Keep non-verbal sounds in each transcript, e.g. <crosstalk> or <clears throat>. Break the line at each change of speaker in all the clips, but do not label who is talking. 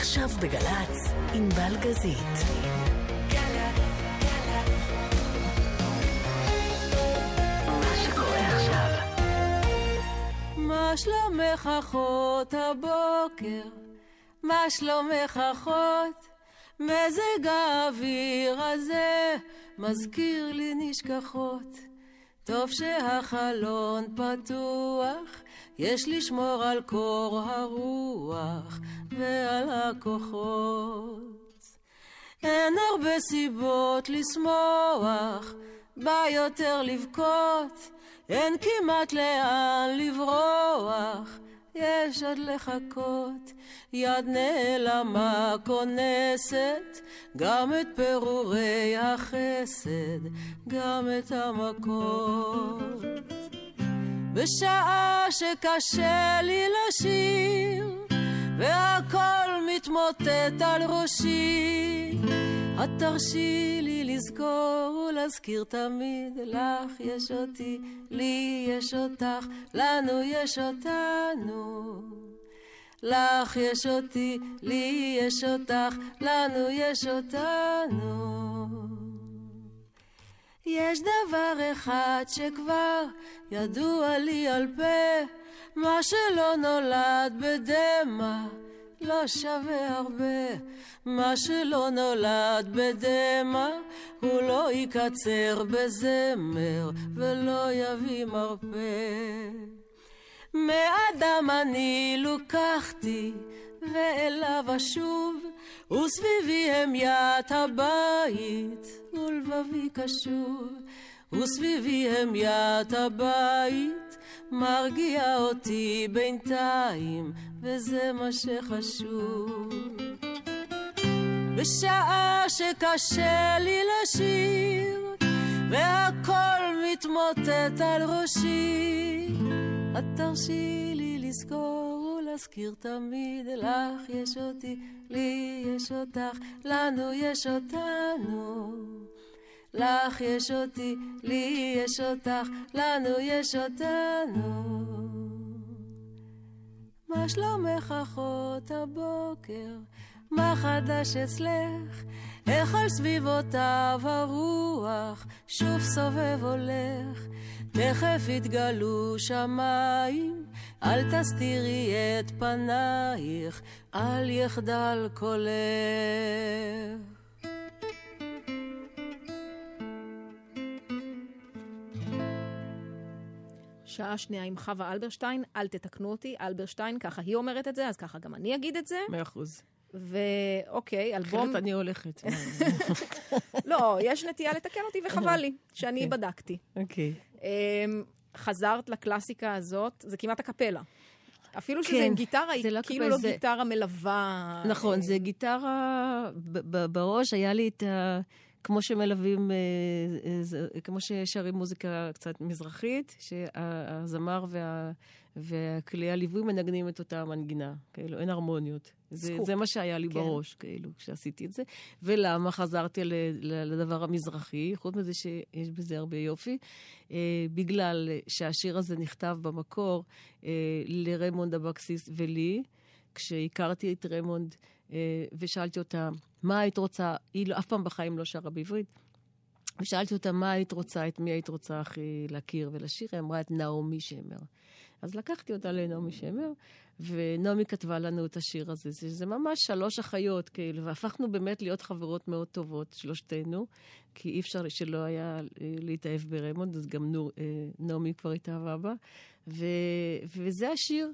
עכשיו בגל"צ, עם בלגזית.
מה שלומך אחות הבוקר? מה שלומך אחות? מזג האוויר הזה מזכיר לי נשכחות. טוב שהחלון פתוח, יש לשמור על קור הרוח ועל הכוחות. אין הרבה סיבות לשמוח, בא יותר לבכות, אין כמעט לאן לברוח, יש עוד לחכות. יד נעלמה כונסת, גם את פירורי החסד, גם את המכות. בשעה שקשה לי לשיר, והכל מתמוטט על ראשי, את תרשי לי לזכור ולהזכיר תמיד, לך יש אותי, לי יש אותך, לנו יש אותנו. לך יש אותי, לי יש אותך, לנו יש אותנו. יש דבר אחד שכבר ידוע לי על פה, מה שלא נולד בדמע לא שווה הרבה. מה שלא נולד בדמע הוא לא יקצר בזמר ולא יביא מרפא. מאדם אני לוקחתי ואליו אשוב וסביבי המיית הבית ולבבי קשוב וסביבי המיית הבית מרגיע אותי בינתיים וזה מה שחשוב. בשעה שקשה לי לשיר והכל מתמוטט על ראשי את תרשי לי לזכור ולהזכיר תמיד לך יש אותי, לי יש אותך, לנו יש אותנו לך יש אותי, לי יש אותך, לנו יש אותנו מה שלומך אחות הבוקר? מה חדש אצלך? איך על סביבותיו הרוח שוב סובב הולך? תכף יתגלו שמיים, אל תסתירי את פנייך, אל יחדל קולך.
שעה שנייה עם חווה אלברשטיין, אל תתקנו אותי, אלברשטיין, ככה היא אומרת את זה, אז ככה גם אני אגיד את זה.
מאה אחוז.
ואוקיי, אלבום...
אחרת אני הולכת. <laughs> <laughs>
לא, יש נטייה לתקן אותי וחבל לי, שאני
אוקיי.
בדקתי.
אוקיי.
אמ, חזרת לקלאסיקה הזאת, זה כמעט הקפלה. אפילו שזה
כן,
עם גיטרה, היא
לא
כאילו לא
זה-
גיטרה מלווה.
נכון, זה גיטרה בראש, היה לי את ה... כמו שמלווים, אה, אה, כמו ששרים מוזיקה קצת מזרחית, שהזמר וה, והכלי הליווי מנגנים את אותה המנגינה, כאילו, אין הרמוניות. זה. זה מה שהיה לי
כן.
בראש, כאילו, כשעשיתי את זה. ולמה חזרתי לדבר המזרחי, חוץ מזה שיש בזה הרבה יופי? אה, בגלל שהשיר הזה נכתב במקור אה, לריימונד אבקסיס ולי. כשהכרתי את ריימונד אה, ושאלתי אותה, מה היית רוצה? היא לא, אף פעם בחיים לא שרה בעברית. ושאלתי אותה, מה היית רוצה, את מי היית רוצה הכי להכיר ולשיר? היא אמרה את נעמי שמר. אז לקחתי אותה לנעמי שמר, ונעמי כתבה לנו את השיר הזה. זה, זה ממש שלוש אחיות, כאילו, והפכנו באמת להיות חברות מאוד טובות, שלושתנו, כי אי אפשר שלא היה אה, להתאהב בריימונד, אז גם נור, אה, נעמי כבר התאהבה בה. ו, וזה השיר.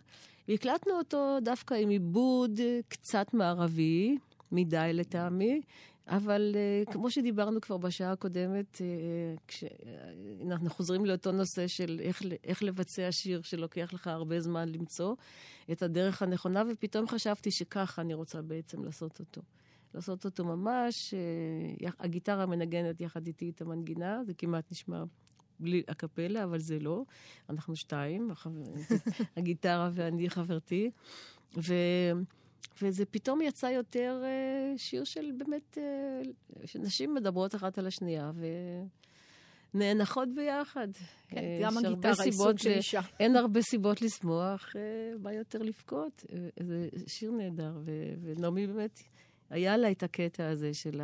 והקלטנו אותו דווקא עם עיבוד אה, קצת מערבי, מדי לטעמי, אבל אה, כמו שדיברנו כבר בשעה הקודמת, אה, כשאנחנו חוזרים לאותו נושא של איך, איך לבצע שיר שלוקח לך הרבה זמן למצוא את הדרך הנכונה, ופתאום חשבתי שככה אני רוצה בעצם לעשות אותו. לעשות אותו ממש, הגיטרה מנגנת יחד איתי את המנגינה, זה כמעט נשמע בלי הקפלה, אבל זה לא. אנחנו שתיים, <laughs> הגיטרה ואני חברתי. ו... וזה פתאום יצא יותר uh, שיר של באמת, uh, שנשים מדברות אחת על השנייה, ו...
נאנחות ביחד.
כן,
אה,
גם הגיטרה היא סוג של אישה.
אין הרבה סיבות לשמוח, אה, בא יותר לבכות. אה, זה שיר נהדר, ונעמי באמת, היה לה את הקטע הזה של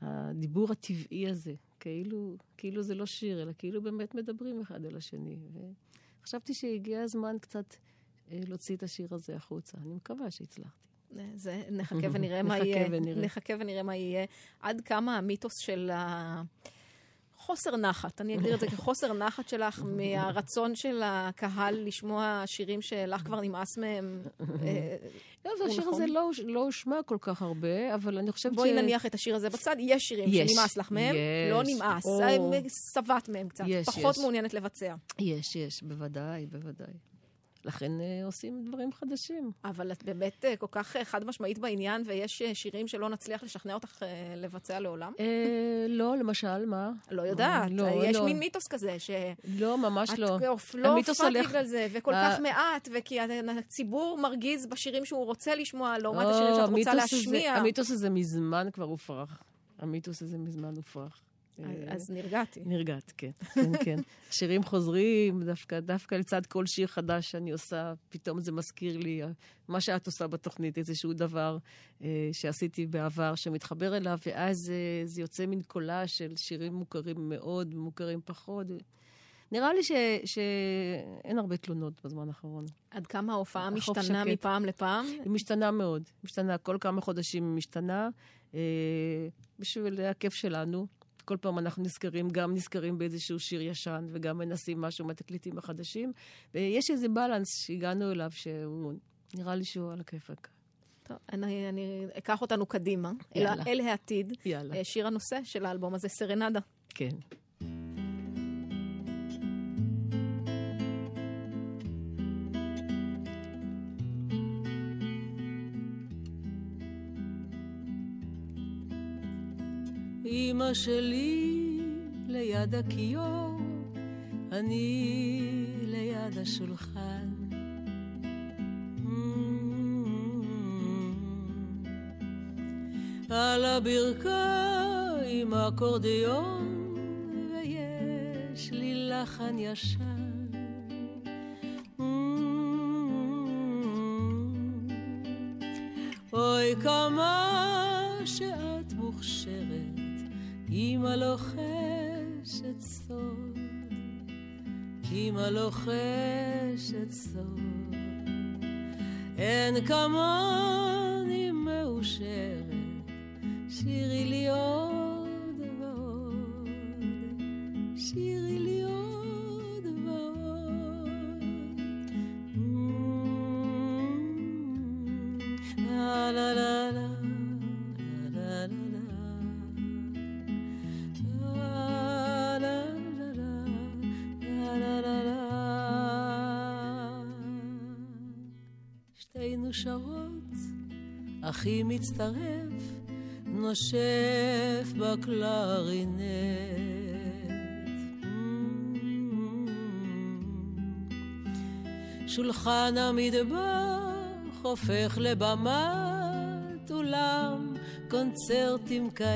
הדיבור הטבעי הזה. כאילו, כאילו זה לא שיר, אלא כאילו באמת מדברים אחד על השני. וחשבתי שהגיע הזמן קצת להוציא את השיר הזה החוצה. אני מקווה שהצלחתי.
זה, נחכה ונראה מה יהיה.
ונראה.
נחכה ונראה מה יהיה. עד כמה המיתוס של ה... חוסר נחת, אני אגדיר את זה כחוסר נחת שלך מהרצון של הקהל לשמוע שירים שלך כבר נמאס מהם. אה,
לא,
הוא
והשיר
נכון?
הזה לא, לא הושמע כל כך הרבה, אבל אני חושבת
בואי
ש...
נניח את השיר הזה בצד, יש שירים שנמאס לך מהם. לא נמאס, שבעת מהם קצת, פחות. מעוניינת לבצע.
יש, יש, בוודאי, בוודאי. לכן אה, עושים דברים חדשים.
אבל את באמת אה, כל כך אה, חד משמעית בעניין, ויש שירים שלא נצליח לשכנע אותך לבצע לעולם?
לא, למשל, מה?
לא יודעת,
לא,
יש
לא.
מין מיתוס כזה, ש...
לא, ממש
את
לא.
לא הופעת בגלל זה, וכל כך מעט, וכי הציבור מרגיז בשירים שהוא רוצה לשמוע, לעומת השירים שאת רוצה להשמיע.
המיתוס הזה מזמן כבר הופרך. המיתוס הזה מזמן הופרך.
אז-
אה,
אז נרגעתי.
נרגעת, כן, כן, כן. <laughs> שירים חוזרים, דווקא, דווקא לצד כל שיר חדש שאני עושה, פתאום זה מזכיר לי מה שאת עושה בתוכנית, איזשהו דבר אה, שעשיתי בעבר שמתחבר אליו, ואז אה, זה יוצא מין קולה של שירים מוכרים מאוד, מוכרים פחות. נראה לי ש- שאין הרבה תלונות בזמן האחרון.
עד כמה ההופעה משתנה
שקט.
מפעם לפעם?
היא משתנה מאוד. משתנה, כל כמה חודשים היא משתנה. אה, בשביל הכיף שלנו. כל פעם אנחנו נזכרים, גם נזכרים באיזשהו שיר ישן, וגם מנסים משהו מהתקליטים החדשים. ויש איזה בלנס שהגענו אליו, שהוא נראה לי שהוא על הכיפאק.
טוב, אני, אני אקח אותנו קדימה, אל,
יאללה.
אל העתיד.
יאללה.
אה, שיר הנושא של האלבום הזה, סרנדה.
כן. אמא שלי ליד הכיור, אני ליד השולחן. על הברכיים אקורדיון, ויש לי לחן ישן. אוי כמה לוחשת סוד, אמא לוחשת סוד. אין כמוני מאושרת, שירי לי עוד מצטרף, נושף בקלרינט. שולחן המטבח הופך לבמת אולם קונצרטים כעת.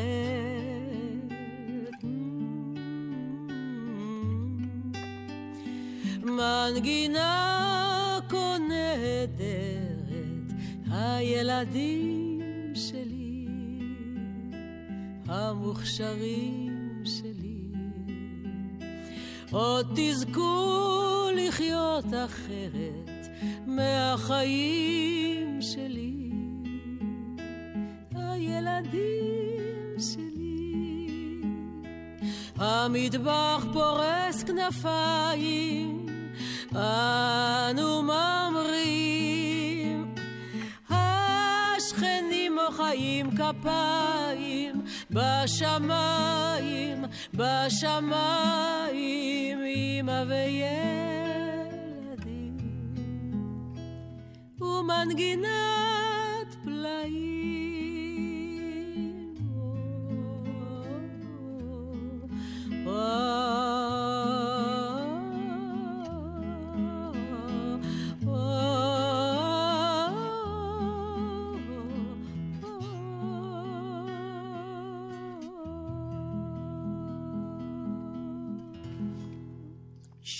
מנגינה כה נהדרת, הילדים המוכשרים שלי. עוד תזכו לחיות אחרת מהחיים שלי, הילדים שלי. המטבח פורס כנפיים, אנו ממריאים. השכנים מוחאים כפיים, בשמיים, בשמיים, אמא וילדים. ומנגינת פלאים. Oh, oh, oh.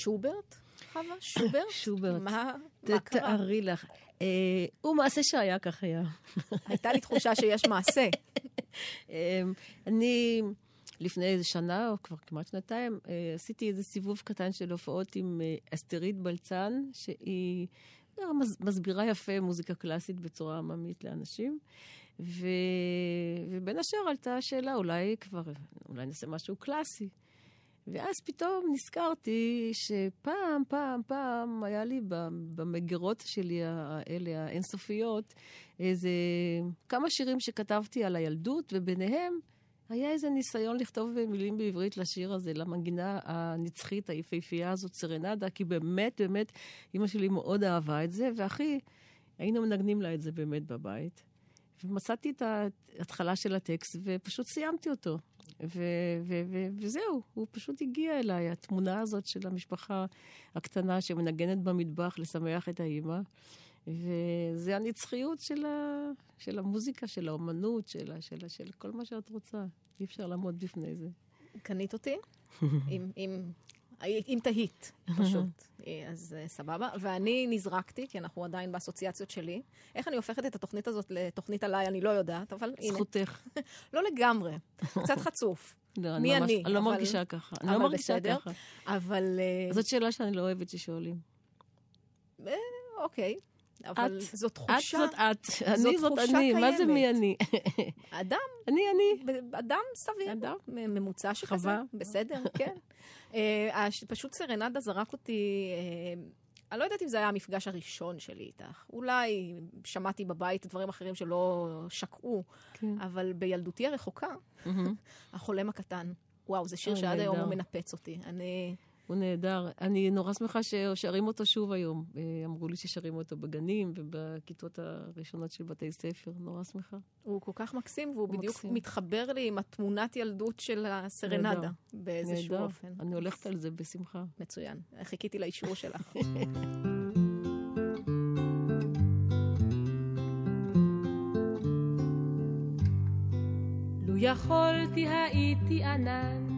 שוברט, חווה? שוברט?
שוברט.
מה, מה קרה?
תתארי לך. אה, הוא מעשה שהיה, כך היה.
הייתה לי תחושה שיש מעשה. <laughs>
אה, אני, לפני איזה שנה, או כבר כמעט שנתיים, אה, עשיתי איזה סיבוב קטן של הופעות עם אה, אסתרית בלצן, שהיא מס- מסבירה יפה מוזיקה קלאסית בצורה עממית לאנשים. ו... ובין השאר עלתה השאלה, אולי כבר, אולי נעשה משהו קלאסי. ואז פתאום נזכרתי שפעם, פעם, פעם היה לי במגירות שלי האלה, האינסופיות, איזה כמה שירים שכתבתי על הילדות, וביניהם היה איזה ניסיון לכתוב מילים בעברית לשיר הזה, למנגינה הנצחית, היפהפייה הזאת, סרנדה, כי באמת, באמת, אימא שלי מאוד אהבה את זה, ואחי, היינו מנגנים לה את זה באמת בבית. ומצאתי את ההתחלה של הטקסט, ופשוט סיימתי אותו. ו- ו- ו- וזהו, הוא פשוט הגיע אליי, התמונה הזאת של המשפחה הקטנה שמנגנת במטבח לשמח את האימא. וזה הנצחיות של, ה- של המוזיקה, של האומנות, של, ה- של, ה- של כל מה שאת רוצה. אי אפשר לעמוד בפני זה.
קנית אותי? <laughs> אם, אם, אם תהית, <laughs> פשוט. אז אה, סבבה. ואני נזרקתי, כי אנחנו עדיין באסוציאציות שלי. איך אני הופכת את התוכנית הזאת לתוכנית עליי, אני לא יודעת, אבל הנה.
זכותך. <laughs>
לא לגמרי. קצת חצוף. <laughs>
לא,
מי אני?
אני לא מרגישה ככה. אני לא מרגישה. ככה.
אבל... אה,
זאת שאלה שאני לא אוהבת ששואלים.
אוקיי. אבל
את.
זאת
את
תחושה.
זאת את, אני זאת
תחושה
אני, מה זה מי
קיימת.
אני?
אדם, <laughs>
אני אני.
אדם סביר.
אדם.
ממוצע שכזה.
חווה.
בסדר, <laughs> כן. אה, הש- פשוט סרנדה זרק אותי... אה, אני לא יודעת אם זה היה המפגש הראשון שלי איתך. אולי שמעתי בבית דברים אחרים שלא שקעו,
כן.
אבל בילדותי הרחוקה. <laughs> החולם הקטן. וואו, זה שיר
אוי,
שעד היום. הוא מנפץ אותי. אני...
הוא נהדר. אני נורא שמחה ששרים אותו שוב היום. אה, אמרו לי ששרים אותו בגנים ובכיתות הראשונות של בתי ספר. נורא שמחה.
הוא כל כך מקסים, והוא
הוא
בדיוק
מקסים.
מתחבר לי עם התמונת ילדות של הסרנדה,
נהדר.
באיזשהו
נהדר.
אופן.
אני הולכת על זה בשמחה.
מצוין. חיכיתי לאישור שלך. <laughs>
לו יכולתי הייתי ענן,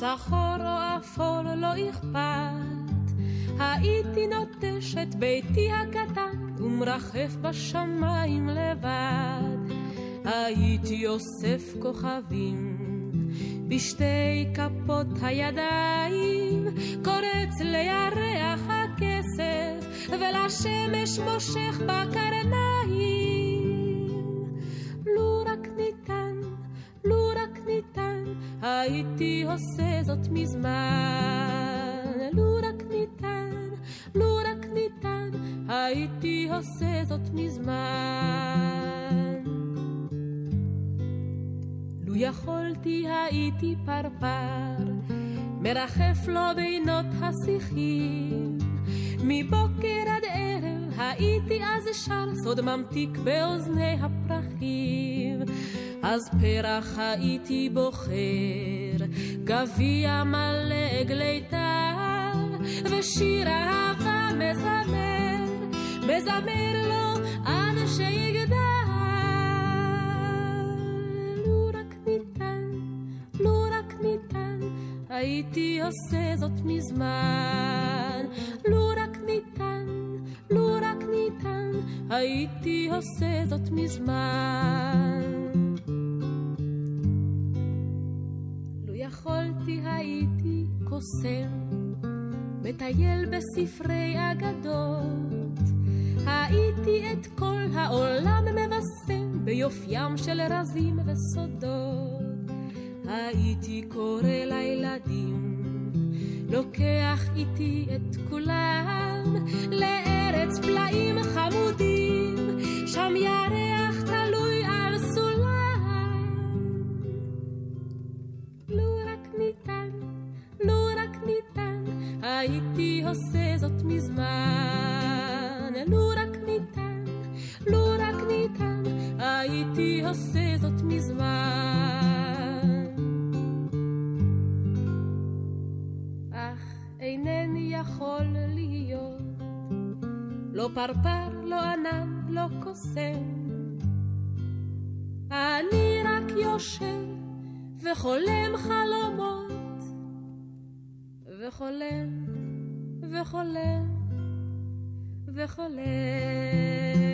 צחור או אפור לא אכפת, הייתי נוטש את ביתי הקטן ומרחף בשמיים לבד. הייתי אוסף כוכבים בשתי כפות הידיים, קורץ לירח הכסף ולשמש מושך בקרניים. לו רק ניתן, לו רק ניתן, הייתי זאת מזמן. לו רק ניתן, לו רק ניתן, הייתי עושה זאת מזמן. לו יכולתי הייתי פרפר, מרחף לו בינות השיחים. מבוקר עד ערב הייתי אז שר סוד ממתיק באוזני הפרחים. אז פרח הייתי בוחר, גביע מלא עגלי טל, ושיר אהבה מזמר, מזמר לו עד שיגדל. לו רק ניתן, לו רק ניתן, הייתי עושה זאת מזמן. לו רק ניתן, לו רק ניתן, הייתי עושה זאת מזמן. יכולתי הייתי קוסם, מטייל בספרי אגדות, הייתי את כל העולם מבשם ביופיים של רזים וסודות. הייתי קורא לילדים, לוקח איתי את כולם לארץ פלאים חמודים, שם ירח פרפר, לא ענן, לא קוסם. אני רק יושב וחולם חלומות,
וחולם, וחולם, וחולם.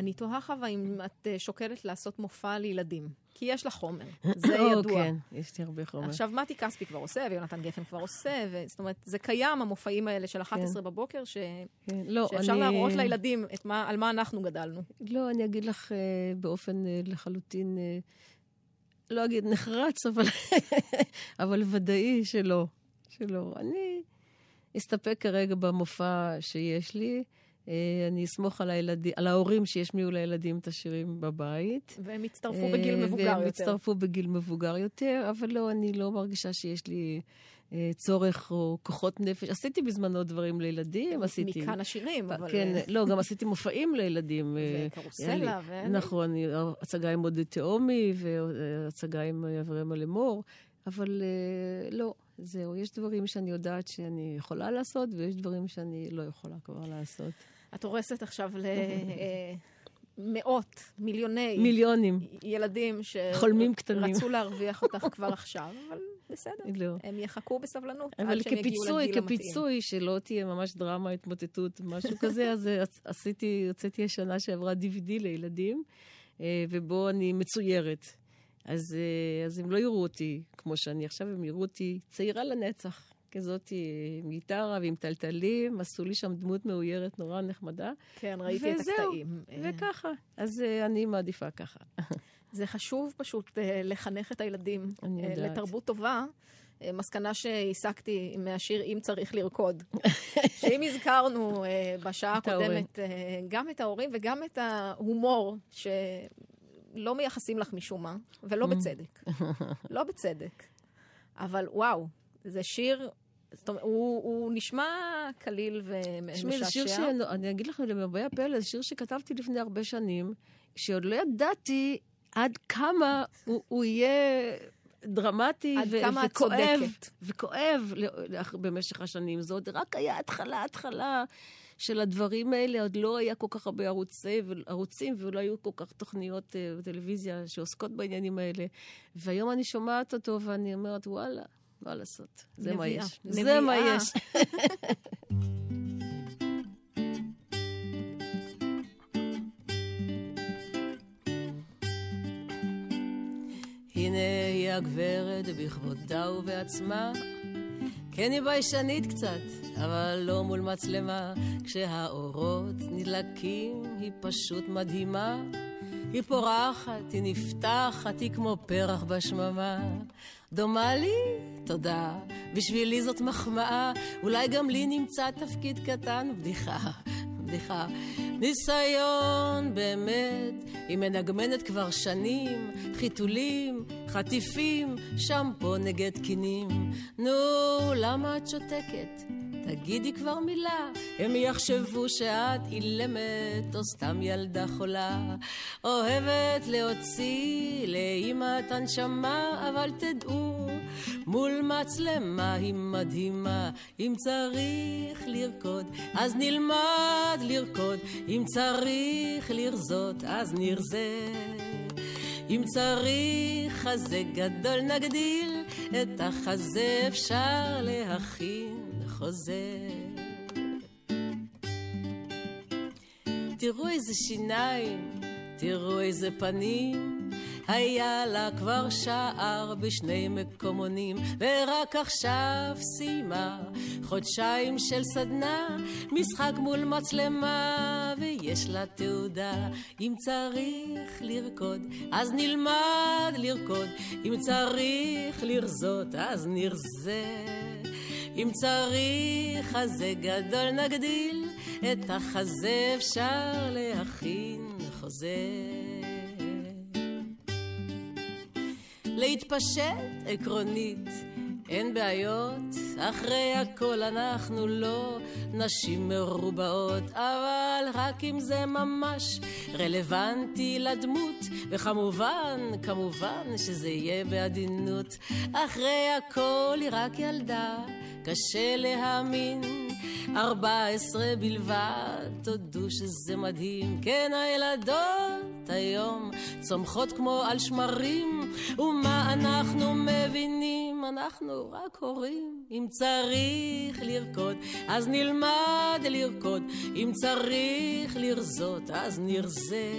אני תוהה, חווה, אם את אה, שוקלת לעשות מופע לילדים. כי יש לך חומר, <clears throat> זה ידוע.
כן, יש לי הרבה חומר.
עכשיו, מתי כספי כבר עושה, ויונתן גפן כבר עושה, ו... זאת אומרת, זה קיים, המופעים האלה של 11 בבוקר, ש...
כן, לא,
שאפשר
אני...
להראות לילדים מה, על מה אנחנו גדלנו.
לא, אני אגיד לך אה, באופן אה, לחלוטין, לא אגיד נחרץ, אבל, <laughs> אבל ודאי שלא. שלא. אני אסתפק כרגע במופע שיש לי. אה, אני אסמוך על, הילדים, על ההורים שישמיעו לילדים את השירים בבית.
והם יצטרפו בגיל מבוגר
והם
יותר.
יצטרפו בגיל מבוגר יותר, אבל לא, אני לא מרגישה שיש לי אה, צורך או כוחות נפש. עשיתי בזמנו דברים לילדים, עשיתי...
מכאן השירים, אבל...
כן, לא, גם עשיתי מופעים לילדים. אה, <laughs>
וקרוסלה, ו...
נכון, הצגה עם עודד תהומי והצגה עם אברהם אלמור, אבל אה, לא, זהו, יש דברים שאני יודעת שאני יכולה לעשות, ויש דברים שאני לא יכולה כבר לעשות.
את הורסת עכשיו למאות, מיליוני
מיליונים,
ילדים
חולמים קטנים.
שרצו להרוויח אותך כבר עכשיו, אבל בסדר. <laughs>
לא.
הם יחכו בסבלנות
אבל
עד שהם יגיעו
כפיצוי,
לגיל המתאים.
כפיצוי, שלא תהיה ממש דרמה, התמוטטות, משהו כזה, אז אה, עשיתי, הוצאתי השנה שעברה DVD לילדים, אה, ובו אני מצוירת. אז, אה, אז הם לא יראו אותי כמו שאני עכשיו, הם יראו אותי צעירה לנצח. כזאת עם גיטרה ועם טלטלים, עשו לי שם דמות מאוירת נורא נחמדה.
כן, ראיתי את
וזהו,
הקטעים. אה,
וככה. אז אה, אני מעדיפה ככה. <laughs>
זה חשוב פשוט אה, לחנך את הילדים. לתרבות טובה. מסקנה שהסקתי מהשיר "אם צריך לרקוד". <laughs> שאם הזכרנו בשעה
את.
הקודמת גם את ההורים וגם את ההומור, שלא מייחסים לך משום מה, ולא
Mm.
בצדק. לא בצדק. אבל וואו, זה שיר, זאת אומרת, הוא, הוא נשמע קליל
תשמעי, זה שיר
ומשעשע.
שאני אגיד לך, למרבה הפלא, זה שיר שכתבתי לפני הרבה שנים, שעוד לא ידעתי עד כמה הוא, הוא יהיה דרמטי
עד
ו-
כמה
וכואב. וכואב במשך השנים. זה עוד רק היה התחלה, התחלה של הדברים האלה, עוד לא היה כל כך הרבה ערוצי, ערוצים, ולא היו כל כך תוכניות אה, בטלוויזיה שעוסקות בעניינים האלה. והיום אני שומעת אותו ואני אומרת, וואלה, מה לעשות? זה מה
נביאה.
יש. זה מה. יש. <laughs> הנה היא הגברת בכבודה ובעצמה. כן היא ביישנית קצת, אבל לא מול מצלמה. כשהאורות נדלקים היא פשוט מדהימה. היא פורחת, היא נפתחת, היא כמו פרח בשממה. דומה לי? תודה. בשבילי זאת מחמאה. אולי גם לי נמצא תפקיד קטן? בדיחה. בדיחה. ניסיון באמת, היא מנגמנת כבר שנים, חיתולים, חטיפים, שמפו נגד קינים. נו, למה את שותקת? תגידי כבר מילה, הם יחשבו שאת אילמת או סתם ילדה חולה. אוהבת להוציא לאמא את הנשמה, אבל תדעו, מול מצלמה היא מדהימה. אם צריך לרקוד, אז נלמד לרקוד. אם צריך לרזות, אז נרזה. אם צריך חזה גדול נגדיל, את החזה אפשר להכין חוזה. תראו איזה שיניים, תראו איזה פנים, היה לה כבר שער בשני מקומונים, ורק עכשיו סיימה חודשיים של סדנה, משחק מול מצלמה, ויש לה תעודה. אם צריך לרקוד, אז נלמד לרקוד, אם צריך לרזות, אז נרזה. אם צריך חזה גדול נגדיל, את החזה אפשר להכין חוזה. להתפשט עקרונית, אין בעיות, אחרי הכל אנחנו לא נשים מרובעות, אבל רק אם זה ממש רלוונטי לדמות, וכמובן, כמובן שזה יהיה בעדינות. אחרי הכל היא רק ילדה, קשה להאמין, ארבע עשרה בלבד, תודו שזה מדהים. כן, הילדות היום צומחות כמו על שמרים, ומה אנחנו מבינים? אנחנו רק הורים. אם צריך לרקוד, אז נלמד לרקוד. אם צריך לרזות, אז נרזה.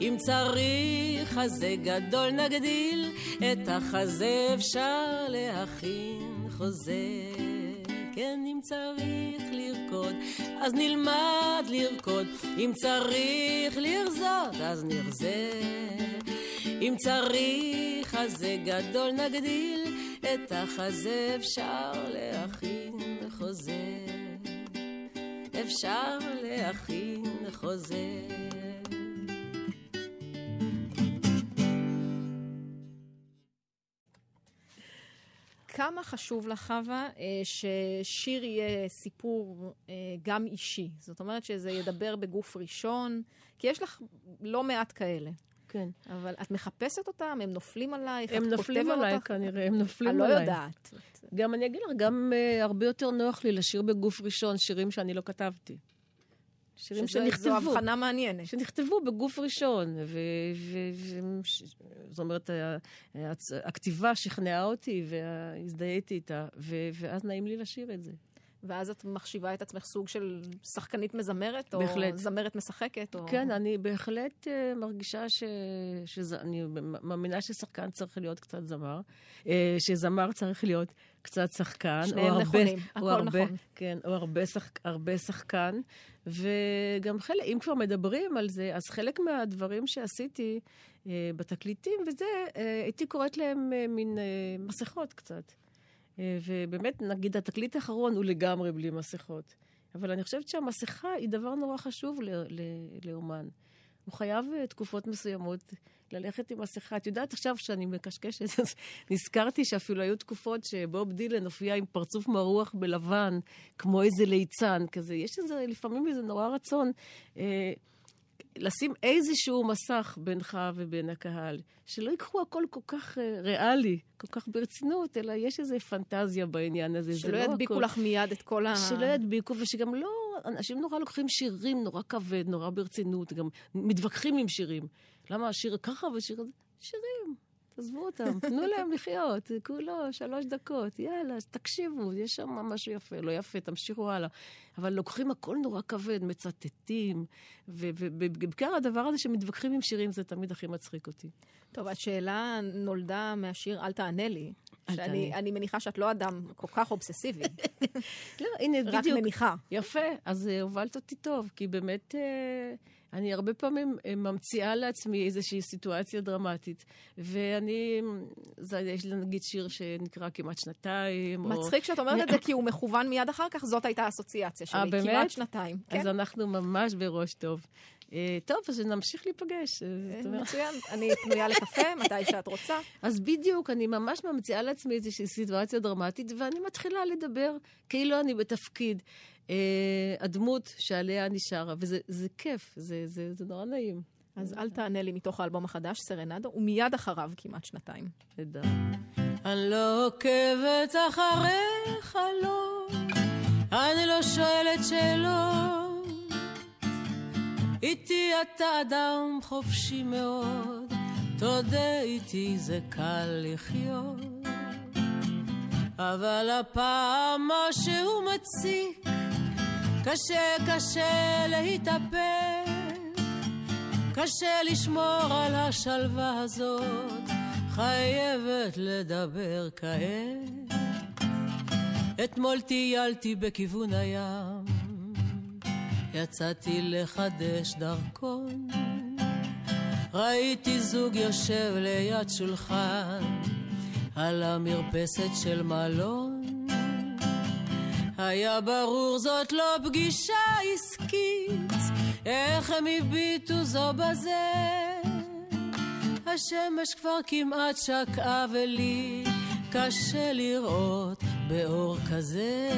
אם צריך חזה גדול נגדיל, את החזה אפשר להכין חוזה. כן, אם צריך לרקוד, אז נלמד לרקוד. אם צריך לרזות, אז נרזה. אם צריך חזה גדול נגדיל, את החזה אפשר להכין חוזה. אפשר להכין חוזה.
כמה חשוב לך, חווה, אה, ששיר יהיה סיפור אה, גם אישי? זאת אומרת שזה ידבר בגוף ראשון, כי יש לך לא מעט כאלה.
כן.
אבל את מחפשת אותם? הם נופלים עלייך?
הם נופלים עליי
אותך?
כנראה, הם נופלים
אני לא
עליי.
יודעת.
גם אני אגיד לך, גם uh, הרבה יותר נוח לי לשיר בגוף ראשון שירים שאני לא כתבתי. שירים
שזו-
שנכתבו.
זו הבחנה מעניינת.
שנכתבו בגוף ראשון, ו... ו, ו ש, זאת אומרת, הכתיבה שכנעה אותי והזדהיתי איתה, ו, ואז נעים לי לשיר את זה.
ואז את מחשיבה את עצמך סוג של שחקנית מזמרת, או
בהחלט.
זמרת משחקת, או...
כן, אני בהחלט uh, מרגישה ש... שזה, אני מאמינה ששחקן צריך להיות קצת זמר, uh, שזמר צריך להיות קצת שחקן.
שניהם
או הרבה,
נכונים, הכל
הרבה,
נכון.
כן, או הרבה, שחק, הרבה שחקן. וגם חלק, אם כבר מדברים על זה, אז חלק מהדברים שעשיתי uh, בתקליטים וזה, uh, הייתי קוראת להם uh, מין uh, מסכות קצת. אה, ובאמת, נגיד, התקליט האחרון הוא לגמרי בלי מסכות. אבל אני חושבת שהמסכה היא דבר נורא חשוב לאומן. הוא חייב אה, תקופות מסוימות ללכת עם מסכה. את יודעת, עכשיו שאני מקשקשת, אז נזכרתי שאפילו היו תקופות שבוב דילן הופיע עם פרצוף מרוח בלבן, כמו איזה ליצן כזה. יש איזה, לפעמים איזה נורא רצון. אה, לשים איזשהו מסך בינך ובין הקהל, שלא ייקחו הכל כל כך אה, ריאלי, כל כך ברצינות, אלא יש איזו פנטזיה בעניין הזה. זה
שלא
לא
ידביקו
הכל.
לך מיד את כל ה...
שלא ידביקו, ושגם לא, אנשים נורא לוקחים שירים נורא כבד, נורא ברצינות, גם מתווכחים עם שירים. למה השיר ככה ושיר הזה? שירים, תעזבו אותם, תנו להם לחיות, כולו שלוש דקות, יאללה, תקשיבו, יש שם משהו יפה, לא יפה, תמשיכו הלאה. אבל לוקחים הכל נורא כבד, מצטטים, ובעיקר הדבר הזה שמתווכחים עם שירים, זה תמיד הכי מצחיק אותי.
טוב, השאלה נולדה מהשיר "אל תענה לי", שאני. אני מניחה שאת לא אדם כל כך אובססיבי, <laughs>
לא, הנה,
רק
בדיוק.
מניחה.
יפה, אז אה, הובלת אותי טוב, כי באמת אה, אני הרבה פעמים אה, ממציאה לעצמי איזושהי סיטואציה דרמטית, ואני, זה, יש לי נגיד שיר שנקרא כמעט שנתיים, או...
מצחיק שאת אומרת את זה, כי הוא מכוון מיד אחר כך, זאת הייתה האסוציאציה שלי.
אה, באמת?
כמעט שנתיים.
אז
כן,
אנחנו ממש בראש טוב. אה, טוב, אז נמשיך להיפגש.
מצוין. אני פנויה לקפה, <laughs> מתי שאת רוצה.
אז בדיוק, אני ממש ממציאה לעצמי איזושהי סיטואציה דרמטית, ואני מתחילה לדבר כאילו אני בתפקיד הדמות שעליה אני שרה, וזה זה כיף, זה, זה, זה נורא נעים.
אז אל תענה לי מתוך האלבום החדש, סרנדו, ומיד אחריו כמעט שנתיים.
נהדר. אני לא עוקבת אחריך, לא, אני לא שואלת שאלות. איתי אתה אדם חופשי מאוד, תודה איתי זה קל לחיות. אבל הפעם משהו מציק, קשה קשה להתאפק, קשה לשמור על השלווה הזאת, חייבת לדבר כעת. אתמול טיילתי בכיוון הים, יצאתי לחדש דרכון. ראיתי זוג יושב ליד שולחן, על המרפסת של מלון. היה ברור זאת לא פגישה עסקית, איך הם הביטו זו בזה. השמש כבר כמעט שקעה ולי קשה לראות באור כזה.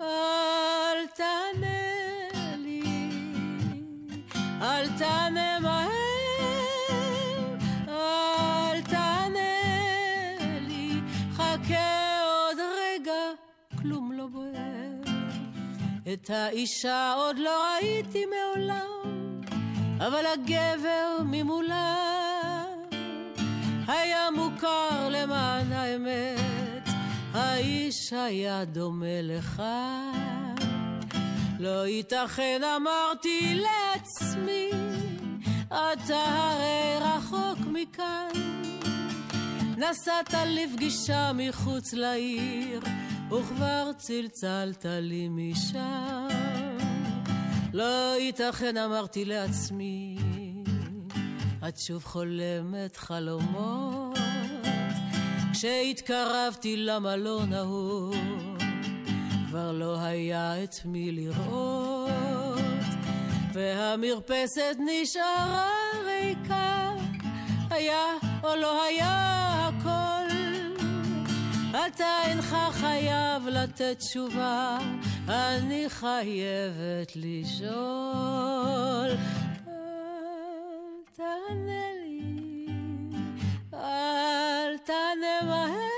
אל תענה לי, אל תענה את האישה עוד לא ראיתי מעולם, אבל הגבר ממולה היה מוכר למען האמת, האיש היה דומה לך. לא ייתכן אמרתי לעצמי, אתה הרי רחוק מכאן. נסעת לפגישה מחוץ לעיר, וכבר צלצלת לי משם. לא ייתכן אמרתי לעצמי, את שוב חולמת חלומות. כשהתקרבתי למלון ההוא, כבר לא היה את מי לראות, והמרפסת נשארה ריקה, היה או לא היה. אתה אינך חייב לתת תשובה, אני חייבת לשאול. אל תענה לי, אל תענה מהר,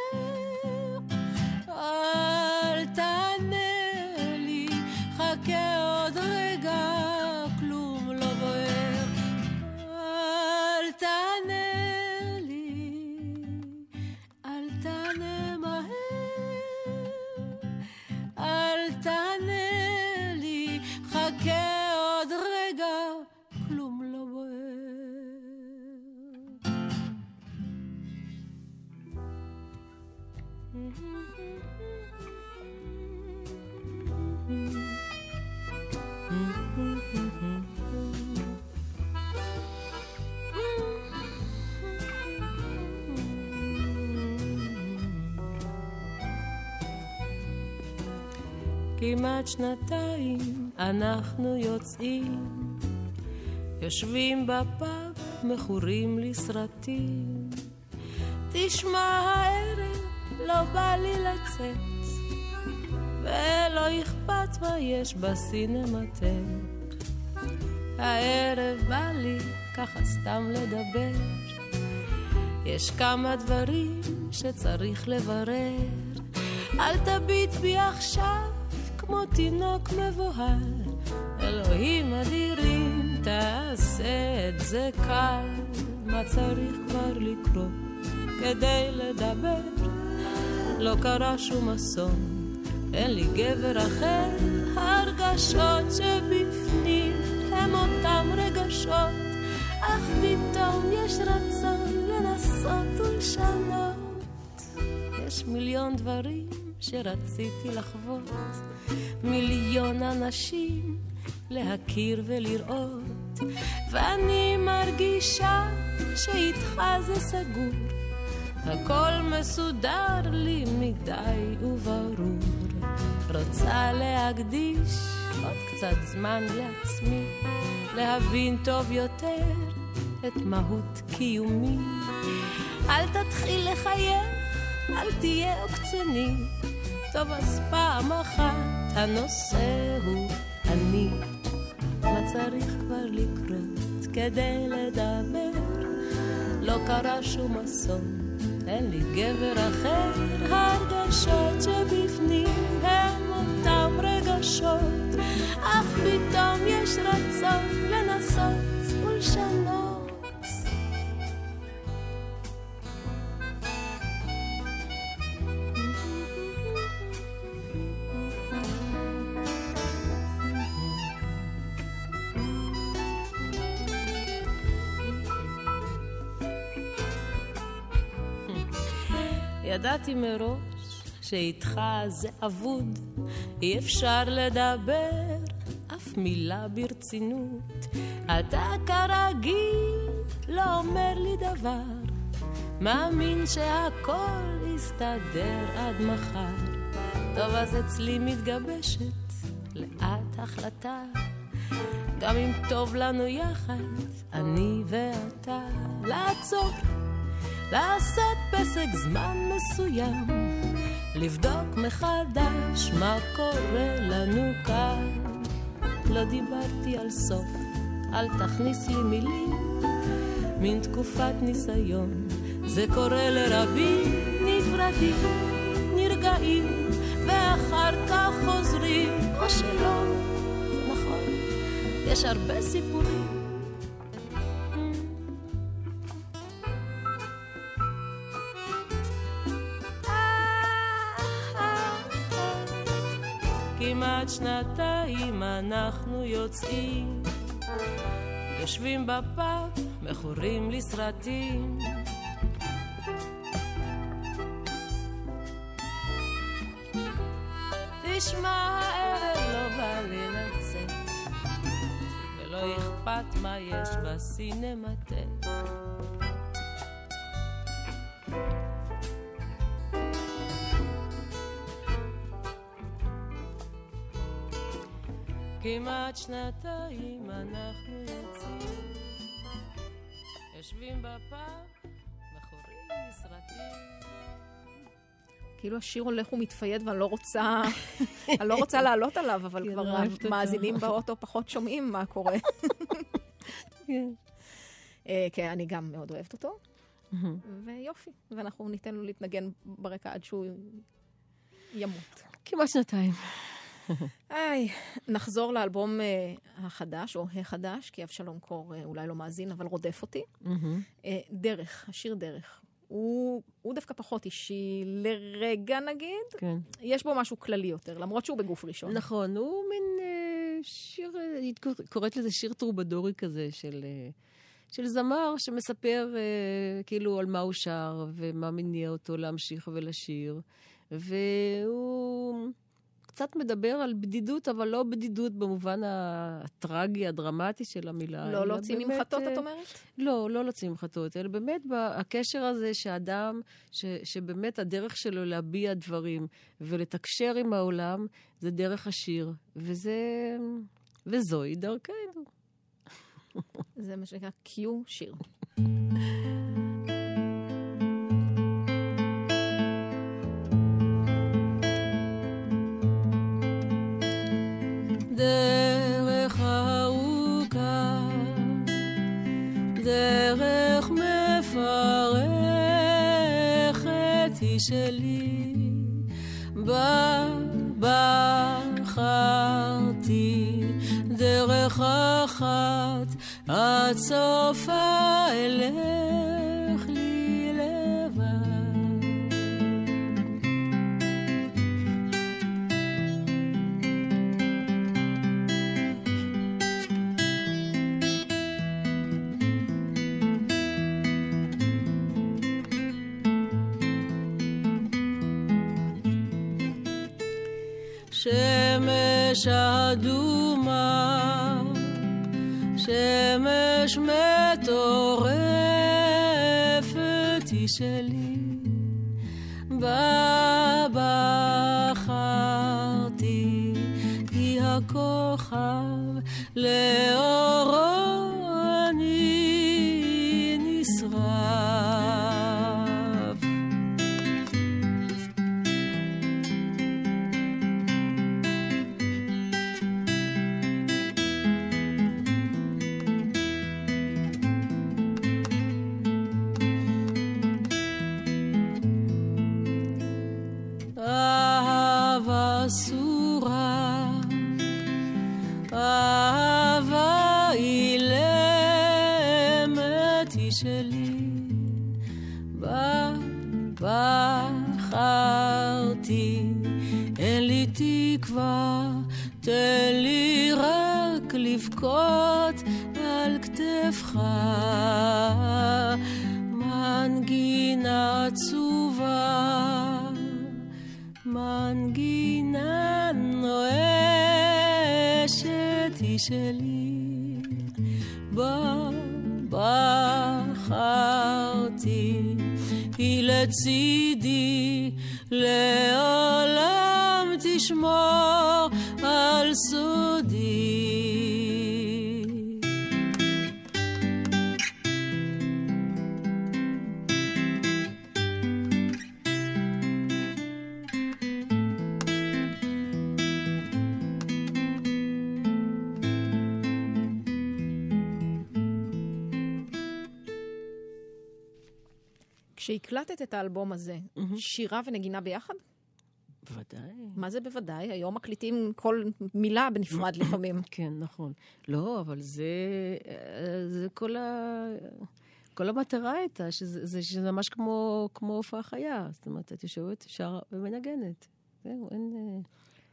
כמעט שנתיים אנחנו יוצאים, יושבים בפאב, מכורים לסרטים. תשמע הערב, לא בא לי לצאת, ולא אכפת מה יש בסינמטק. הערב בא לי ככה סתם לדבר, יש כמה דברים שצריך לברר. אל תביט בי עכשיו כמו תינוק מבוהל, אלוהים אדירים, תעשה את זה קל. מה צריך כבר לקרות כדי לדבר? לא קרה שום אסון, אין לי גבר אחר, הרגשות שבפנים הם אותם רגשות, אך פתאום יש רצון לנסות ולשנות. יש מיליון דברים שרציתי לחוות, מיליון אנשים להכיר ולראות, ואני מרגישה שאיתך זה סגור, הכל מסודר לי מדי וברור. רוצה להקדיש עוד קצת זמן לעצמי, להבין טוב יותר את מהות קיומי. אל תתחיל לחייך אל תהיה עוקצני. טוב, אז פעם אחת הנושא הוא אני. מה צריך כבר לקרות כדי לדבר? לא קרה שום אסון, אין לי גבר אחר. הרגשות שבפנים הם אותם רגשות, אך פתאום יש רצון לנסות ולשנות. ידעתי מראש שאיתך זה אבוד, אי אפשר לדבר אף מילה ברצינות. אתה כרגיל לא אומר לי דבר, מאמין שהכל יסתדר עד מחר. טוב, אז אצלי מתגבשת לאט החלטה, גם אם טוב לנו יחד, אני ואתה, לעצור. לעשות פסק זמן מסוים, לבדוק מחדש מה קורה לנו כאן. לא דיברתי על סוף, אל תכניס לי מילים, מין תקופת ניסיון, זה קורה לרבים נפרדים, נרגעים, ואחר כך חוזרים, או שלא, זה נכון, יש הרבה סיפורים. שנתיים אנחנו יוצאים, יושבים בפאב, מכורים לסרטים. תשמע, הערב לא בא לי לצאת, ולא אכפת מה יש בסינמטק. כמעט שנתיים אנחנו יוצאים, יושבים בפאב, מכורים מסרטים.
כאילו השיר הולך ומתפייד ואני לא רוצה, אני לא רוצה לעלות עליו, אבל
כן,
כבר. המאזינים באוטו פחות שומעים מה קורה.
כן.
אה, כן, אני גם מאוד אוהבת אותו, ויופי. ואנחנו ניתן לו להתנגן ברקע עד שהוא ימות.
כמעט שנתיים. <laughs>
היי, נחזור לאלבום אה, החדש, או החדש, כי אבשלום קור אה, אולי לא מאזין, אבל רודף אותי. אה, דרך, השיר דרך. הוא, הוא דווקא פחות אישי לרגע נגיד,
כן.
יש בו משהו כללי יותר, למרות שהוא בגוף ראשון.
נכון, הוא מין אה, שיר, היא קור- קוראת לזה שיר טרובדורי כזה, של, אה, של זמר שמספר אה, כאילו על מה הוא שר ומה מניע אותו להמשיך ולשיר. והוא קצת מדבר על בדידות, אבל לא בדידות במובן הטרגי, הדרמטי של המילה.
לא להוציא
באמת,
ממחטות,
אה,
את אומרת?
לא, לא להוציא ממחטות, אלא באמת הקשר הזה שאדם, ש, שבאמת הדרך שלו להביע דברים ולתקשר עם העולם, זה דרך השיר. וזה... וזוהי דרכנו.
זה מה שנקרא קיו שיר.
דרך ארוכה, דרך מפרכת היא שלי, בה בחרתי דרך אחת, עד סופה אלך שמש אדומה, שמש מטורפת היא שלי, בה בחרתי, היא הכוכב, לאורו
כשהקלטת את האלבום הזה, שירה ונגינה ביחד?
בוודאי.
מה זה בוודאי? היום מקליטים כל מילה בנפרד <clears throat> לפעמים.
כן, נכון. לא, אבל זה, אה, זה כל ה... כל המטרה הייתה, שזה, זה, שזה ממש כמו, כמו הופעה חיה. זאת אומרת, את יושבת, שרה ומנגנת. זהו, אין, אה,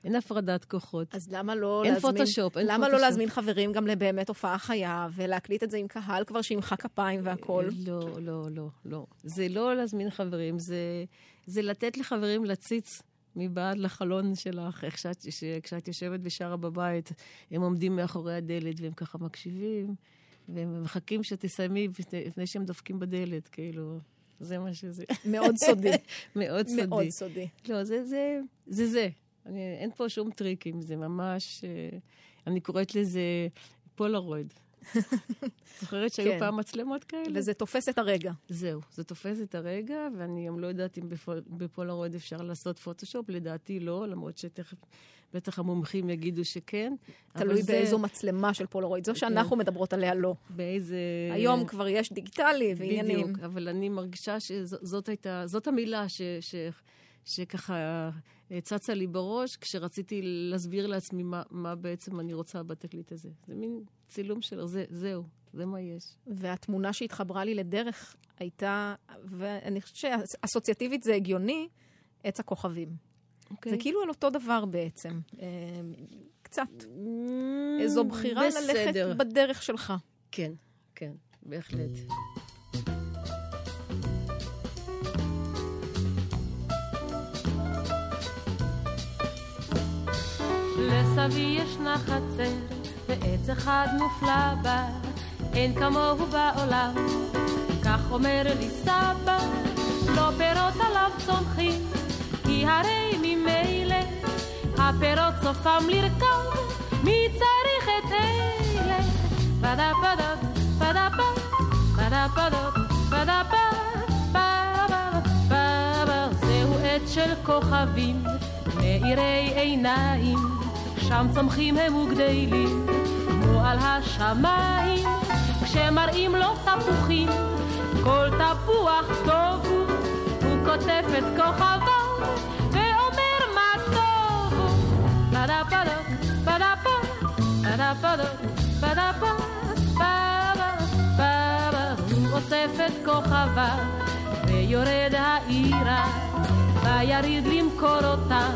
אין הפרדת כוחות.
אז למה לא
אין
להזמין...
פוטושופ, אין
למה
פוטושופ.
לא להזמין חברים גם לבאמת הופעה חיה, ולהקליט את זה עם קהל כבר שימחא כפיים והכול?
לא, לא, לא, לא. זה לא להזמין חברים, זה, זה לתת לחברים להציץ מבעד לחלון שלך, איך שאת, ש, כשאת יושבת ושרה בבית, הם עומדים מאחורי הדלת והם ככה מקשיבים, והם מחכים שתסיימי לפני שהם דופקים בדלת, כאילו, זה מה שזה.
מאוד סודי. <laughs>
מאוד סודי.
מאוד סודי.
לא, זה זה. זה, זה. אני, אין פה שום טריקים, זה ממש... אה, אני קוראת לזה פולרויד. <laughs> זוכרת שהיו
כן.
פעם מצלמות כאלה?
וזה תופס את הרגע.
זהו, זה תופס את הרגע, ואני גם לא יודעת אם בפול, בפולרויד אפשר לעשות פוטושופ, לדעתי לא, למרות שתכף בטח המומחים יגידו שכן.
תלוי
זה
באיזו מצלמה של פולרויד. זו שאנחנו מדברות עליה לא.
באיזה...
היום כבר יש דיגיטלי ועניינים.
בדיוק, אבל אני מרגישה שזאת הייתה, זאת המילה ש, ש, שככה אה, צצה לי בראש כשרציתי להסביר לעצמי מה, מה בעצם אני רוצה בתקליט הזה. זה מין צילום שלו, זה, זהו, זה מה יש.
והתמונה שהתחברה לי לדרך הייתה, ואני חושבת שאסוציאטיבית זה הגיוני, עץ הכוכבים.
אוקיי?
זה כאילו על אותו דבר בעצם. אה, קצת.
Mm,
איזו בחירה ללכת
בסדר.
בדרך שלך.
כן, כן, בהחלט.
מסביב ישנה חצר, ועץ אחד מופלא בה, אין כמוהו בעולם. כך אומר לי סבא, לא פירות עליו צומחים, כי הרי ממילא הפירות סופם לרקום, מי צריך את אלה? פדה פדה פדה פדה פדה פדה פדה זהו עץ של כוכבים, מאירי עיניים. שם צומחים הם וגדלים, כמו על השמיים, כשמראים לו תפוחים, כל תפוח טוב הוא, הוא כותב את כוכבו, ואומר מה טוב הוא. בדה בדה, בדה בדה, בדה בדה, בדה בדה, בדה בדה, הוא אוסף את כוכביו, ויורד העירה. ויריד למכור אותם,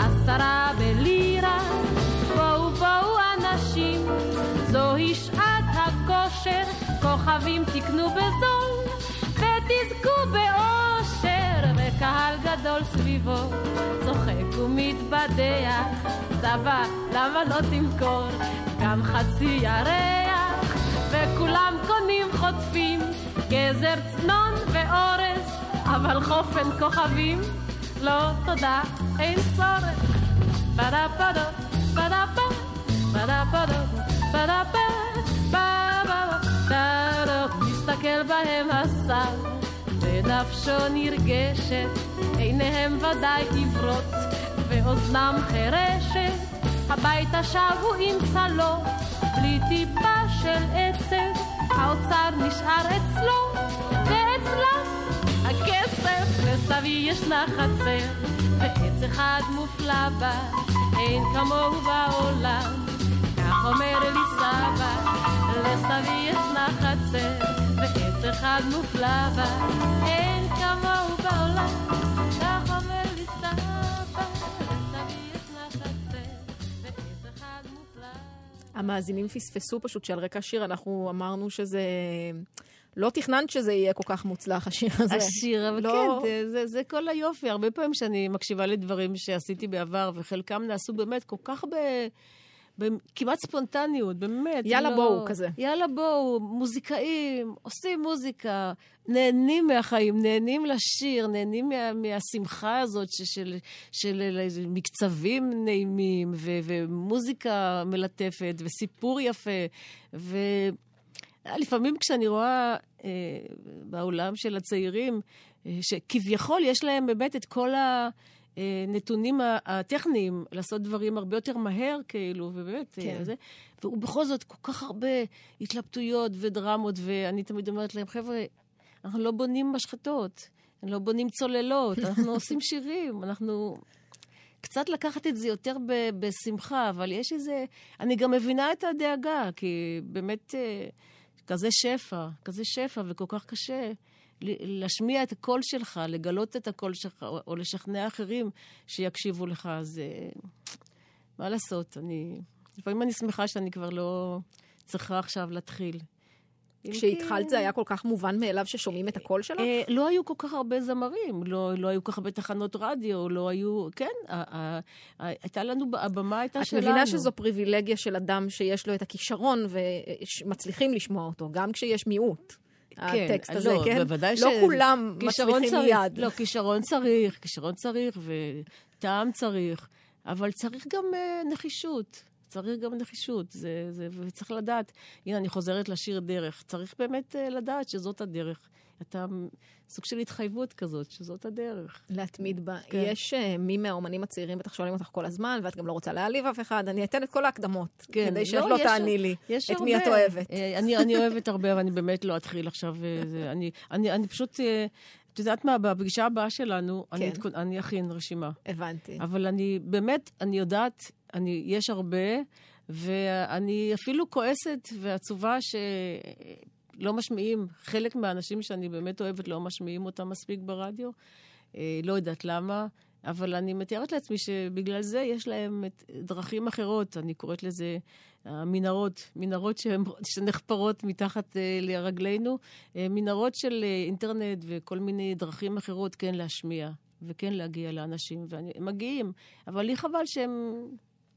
עשרה בלירה. בואו בואו אנשים, זוהי שעת הכושר, כוכבים תקנו בזול, ותזכו באושר, וקהל גדול סביבו, צוחק ומתבדח, סבא, למה לא תמכור גם חצי ירח? וכולם קונים חוטפים, גזר צנון ואורז, אבל חופן כוכבים, לא תודה, אין צורך. בדה בדה, בדה בדה, בדה בדה, בדה בדה, בדה מסתכל בהם השר, ונפשו נרגשת, עיניהם ודאי עברות, ואוזנם חירשת. הביתה שבו עם צלות, בלי טיפה של עצב, האוצר נשאר אצלו, ואצלם הכסף לסבי ישנה חצר ועץ אחד מופלא בה אין כמוהו בעולם. כך אומר לי סבא לסבי ישנה חצר ועץ אחד מופלא בה אין כמוהו בעולם.
המאזינים פספסו פשוט שעל רקע שיר אנחנו אמרנו שזה... לא תכננת שזה יהיה כל כך מוצלח, השיר הזה.
השיר, אבל
לא-
כן, זה, זה, זה כל היופי. הרבה פעמים שאני מקשיבה לדברים שעשיתי בעבר, וחלקם נעשו באמת כל כך ב... כמעט ספונטניות, באמת.
יאללה,
לא-
בואו, כזה.
יאללה בואו, מוזיקאים, עושים מוזיקה, נהנים מהחיים, נהנים לשיר, נהנים מה, מהשמחה הזאת ש, של, של, של מקצבים נעימים, ו, ומוזיקה מלטפת, וסיפור יפה. ו... לפעמים כשאני רואה אה, בעולם של הצעירים, אה, שכביכול יש להם באמת את כל הנתונים ה- הטכניים לעשות דברים הרבה יותר מהר, כאילו, ובאמת,
כן.
כן. זה, ובכל זאת כל כך הרבה התלבטויות ודרמות, ואני תמיד אומרת להם, חבר'ה, אנחנו לא בונים משחטות, אנחנו לא בונים צוללות, <laughs> אנחנו עושים שירים, אנחנו...
קצת לקחת את זה יותר ב- בשמחה, אבל יש איזה... אני גם מבינה את הדאגה, כי באמת אה, כזה שפע, כזה שפע, וכל כך קשה להשמיע את הקול שלך, לגלות את הקול שלך, או, או לשכנע אחרים שיקשיבו לך, אז אה, מה לעשות, אני... לפעמים אני שמחה שאני כבר לא צריכה עכשיו להתחיל.
כשהתחלת זה היה כל כך מובן מאליו ששומעים את הקול שלך?
אה, לא היו כל כך הרבה זמרים, לא, לא היו כל כך הרבה תחנות רדיו, לא היו... כן, הייתה לנו, הבמה הייתה
את
שלנו.
מבינה שזו פריבילגיה של אדם שיש לו את הכישרון ומצליחים לשמוע אותו, גם כשיש מיעוט. הטקסט הזה,
לא,
כן?
בוודאי
לא כולם
כישרון
מצליחים
צריך,
מיד.
לא, כישרון צריך, כישרון צריך, וטעם צריך, אבל צריך גם uh, נחישות. צריך גם נחישות, זה, זה, וצריך לדעת, הנה, אני חוזרת לשיר דרך. צריך באמת uh, לדעת שזאת הדרך. אתה סוג של התחייבות כזאת, שזאת הדרך.
להתמיד בה.
כן.
יש uh, מי מהאומנים הצעירים, בטח שואלים אותך כל הזמן, ואת גם לא רוצה להעליב אף אחד, אני אתן את כל ההקדמות,
כן,
כדי שאת
לא,
לא
יש-
תעני לי
יש
את
הרבה.
מי את אוהבת.
אה, אני, אני אוהבת הרבה, ואני באמת לא אתחיל עכשיו. אה, זה, אני, אני, אני פשוט, אה, את יודעת מה, בפגישה הבאה שלנו, אני,
כן.
אתכונ- אני אכין רשימה.
הבנתי.
אבל אני באמת, אני יודעת, אני, יש הרבה, ואני אפילו כועסת ועצובה שלא משמיעים, חלק מהאנשים שאני באמת אוהבת לא משמיעים אותם מספיק ברדיו. אה, לא יודעת למה, אבל אני מתארת לעצמי שבגלל זה יש להם את דרכים אחרות, אני קוראת לזה המנהרות, מנהרות שנחפרות מתחת אה, לרגלינו, אה, מנהרות של אינטרנט וכל מיני דרכים אחרות כן להשמיע וכן להגיע לאנשים, והם מגיעים, אבל לי חבל שהם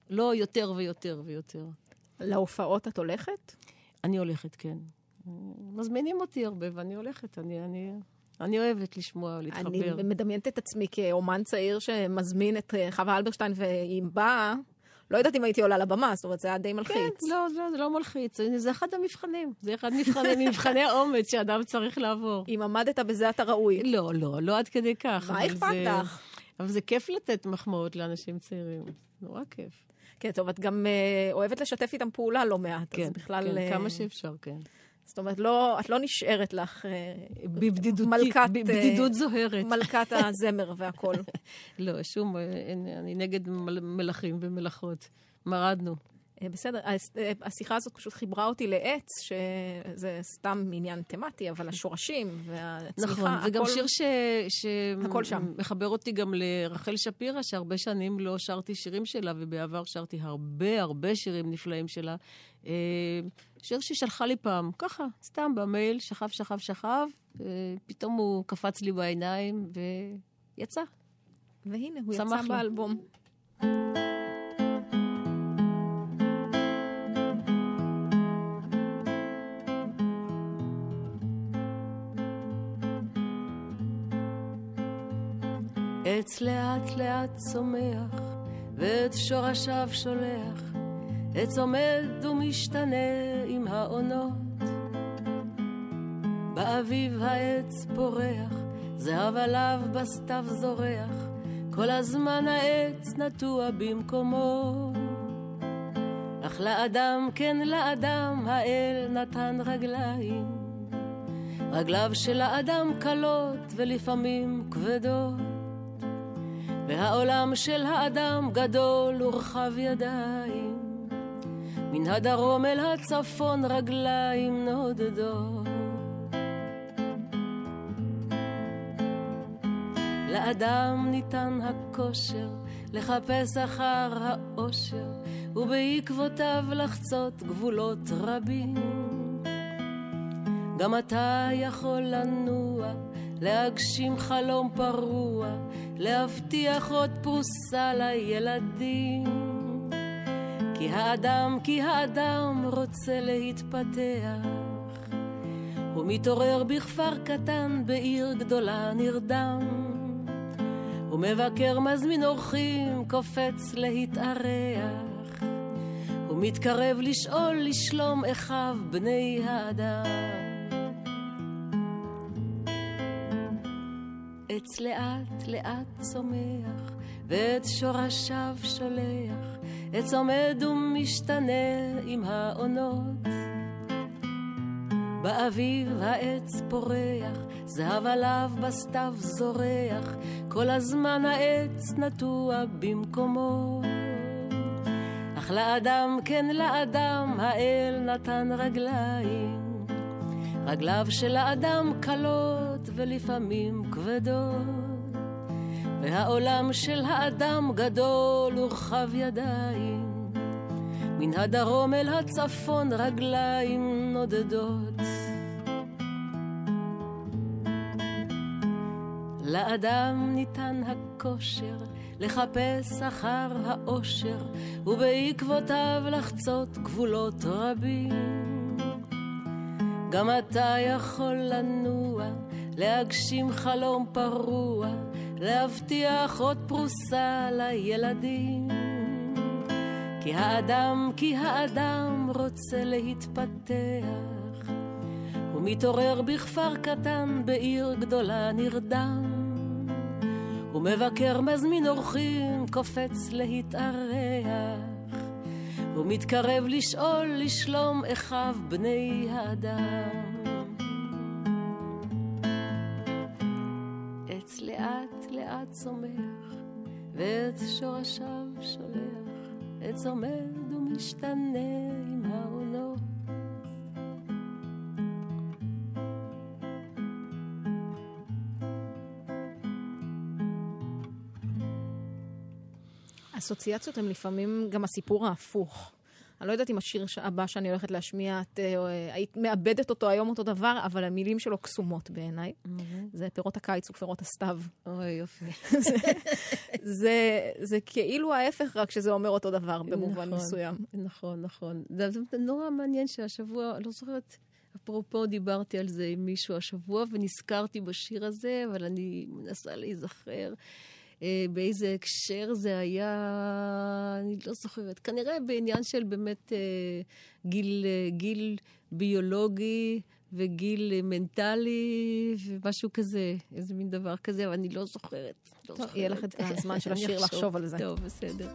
לא יותר ויותר ויותר.
להופעות את הולכת?
אני הולכת, כן. מזמינים אותי הרבה ואני הולכת, אני, אני, אני אוהבת לשמוע, להתחבר.
אני מדמיינת את עצמי כאומן צעיר שמזמין את אה, חווה אלברשטיין, והיא באה, לא יודעת אם הייתי עולה לבמה, זאת אומרת, זה היה די מלחיץ.
כן, לא, לא, זה לא מלחיץ, זה אחד המבחנים. זה אחד מבחני, <laughs> מבחני האומץ שאדם צריך לעבור.
אם עמדת בזה אתה ראוי.
לא, לא, לא עד כדי כך.
מה אכפת לך?
אבל זה כיף לתת מחמאות לאנשים צעירים. נורא כיף.
כן, טוב, את גם אה, אוהבת לשתף איתם פעולה לא מעט,
כן,
אז בכלל...
כן,
אה,
כמה שאפשר, כן.
זאת אומרת, לא, את לא נשארת לך אה,
בבדידותי,
מלכת,
בבדידות זוהרת.
מלכת הזמר והכל. <laughs>
לא, שום, אני נגד מל- מלכים ומלאכות. מרדנו.
אה, בסדר, אה, השיחה הזאת פשוט חיברה אותי לעץ, שזה סתם עניין תמטי, אבל השורשים והצמיחה,
נכון, וגם
הכל-
שיר ש... ש...
הכל שם.
מחבר אותי גם לרחל שפירא, שהרבה שנים לא שרתי שירים שלה, ובעבר שרתי הרבה הרבה שירים נפלאים שלה. אה, שיר ששלחה לי פעם, ככה, סתם במייל, שכב, שכב, שכב, פתאום הוא קפץ לי בעיניים, ויצא.
והנה, הוא יצא
לי.
באלבום.
עץ לאט לאט צומח, ואת שורשיו שולח, עץ עומד ומשתנה עם העונות. באביב העץ פורח, זהב עליו בסתיו זורח, כל הזמן העץ נטוע במקומו. אך לאדם, כן לאדם, האל נתן רגליים. רגליו של האדם קלות ולפעמים כבדות. והעולם של האדם גדול ורחב ידיים. מן הדרום אל הצפון רגליים נודדות. לאדם ניתן הכושר לחפש אחר האושר, ובעקבותיו לחצות גבולות רבים. גם אתה יכול לנוע, להגשים חלום פרוע, להבטיח עוד פרוסה לילדים. כי האדם, כי האדם רוצה להתפתח. הוא מתעורר בכפר קטן, בעיר גדולה נרדם. הוא מבקר, מזמין אורחים, קופץ להתארח. הוא מתקרב לשאול לשלום אחיו בני האדם. עץ לאט לאט צומח, ואת שורשיו שולח, עץ עומד ומשתנה עם העונות. באביב העץ פורח, זהב עליו בסתיו זורח, כל הזמן העץ נטוע במקומו. אך לאדם, כן לאדם, האל נתן רגליים. רגליו של האדם קלות ולפעמים כבדות, והעולם של האדם גדול ורחב ידיים. מן הדרום אל הצפון רגליים נודדות. לאדם ניתן הכושר לחפש אחר האושר, ובעקבותיו לחצות גבולות רבים. גם אתה יכול לנוע, להגשים חלום פרוע, להבטיח עוד פרוסה לילדים. כי האדם, כי האדם רוצה להתפתח, הוא מתעורר בכפר קטן, בעיר גדולה נרדם. הוא מבקר, מזמין אורחים, קופץ להתארח. הוא מתקרב לשאול לשלום אחיו בני האדם. צומח, ואת שורשיו שולח. עץ עומד ומשתנה עם העונות.
אסוציאציות הן לפעמים גם הסיפור ההפוך. אני לא יודעת אם השיר הבא שאני הולכת להשמיע, את אה, היית מאבדת אותו היום אותו דבר, אבל המילים שלו קסומות בעיניי. זה פירות הקיץ ופירות הסתיו.
אוי, יופי.
זה, כאילו ההפך, רק שזה אומר אותו דבר במובן
נכון,
מסוים.
נכון, נכון. זה, נורא מעניין שהשבוע, לא זוכרת, אפרופו דיברתי על זה עם מישהו השבוע, ונזכרתי בשיר הזה, אבל אני מנסה להיזכר. אה, באיזה הקשר זה היה, אני לא זוכרת. כנראה בעניין של באמת אה, גיל, אה, גיל ביולוגי וגיל מנטלי ומשהו כזה, איזה מין דבר כזה, אבל אני לא זוכרת. לא
טוב,
זוכרת.
יהיה לך את הזמן של <laughs> השיר. לחשוב על זה.
טוב, בסדר.